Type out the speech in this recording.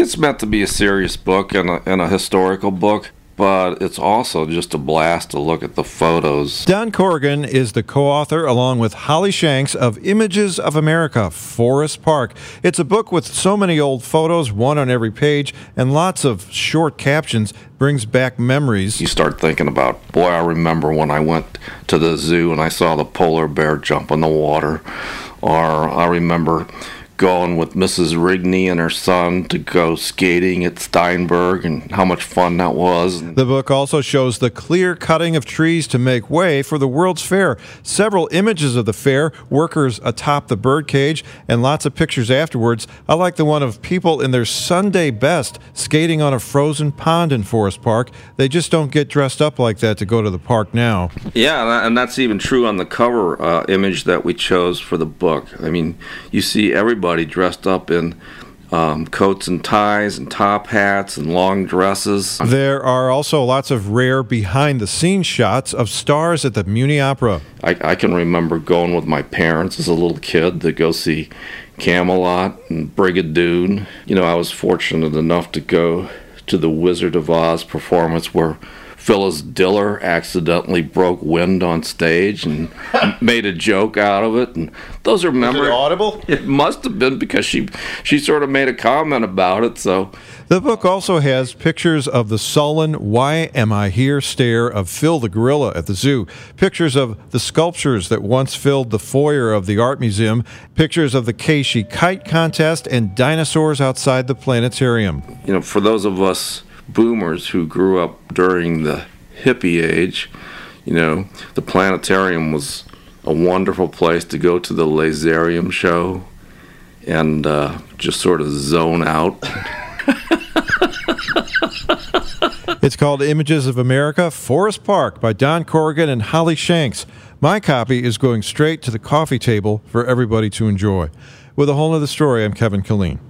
It's meant to be a serious book and a, and a historical book, but it's also just a blast to look at the photos. Don Corrigan is the co author, along with Holly Shanks, of Images of America Forest Park. It's a book with so many old photos, one on every page, and lots of short captions. Brings back memories. You start thinking about, boy, I remember when I went to the zoo and I saw the polar bear jump in the water. Or I remember going with Mrs. Rigney and her son to go skating at Steinberg and how much fun that was. The book also shows the clear cutting of trees to make way for the World's Fair. Several images of the fair, workers atop the birdcage, and lots of pictures afterwards. I like the one of people in their Sunday best skating on a frozen pond in Forest Park. They just don't get dressed up like that to go to the park now. Yeah, and that's even true on the cover uh, image that we chose for the book. I mean, you see everybody dressed up in um, coats and ties and top hats and long dresses. There are also lots of rare behind the scenes shots of stars at the Muny Opera. I, I, can remember going with my parents as a little kid to go see Camelot and Brigadoon. You know, I was fortunate enough to go to the Wizard of Oz performance where Phyllis Diller accidentally broke wind on stage and made a joke out of it, and those are memories. audible? It must have been because she she sort of made a comment about it. So the book also has pictures of the sullen "Why am I here?" stare of Phil the gorilla at the zoo, pictures of the sculptures that once filled the foyer of the art museum, pictures of the Keishi kite contest, and dinosaurs outside the planetarium. You know, for those of us boomers who grew up during the hippie age, you know, the planetarium was a wonderful place to go to the laserium show and uh, just sort of zone out. it's called Images of America Forest Park by Don Corrigan and Holly Shanks. My copy is going straight to the coffee table for everybody to enjoy. With a whole other story, I'm Kevin Killeen.